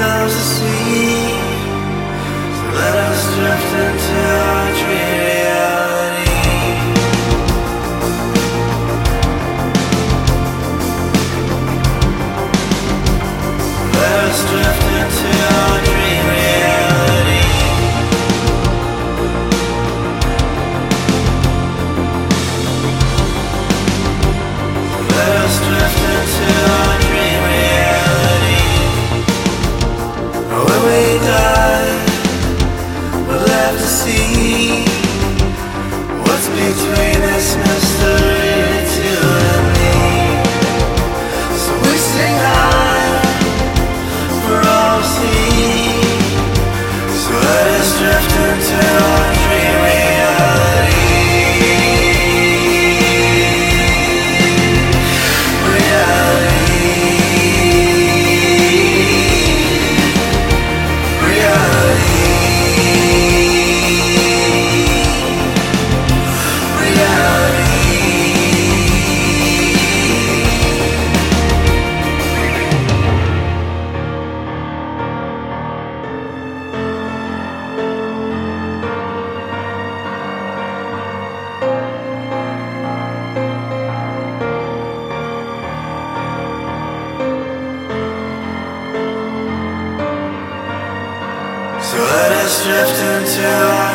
loves the sea. So let us drift into see just drift until I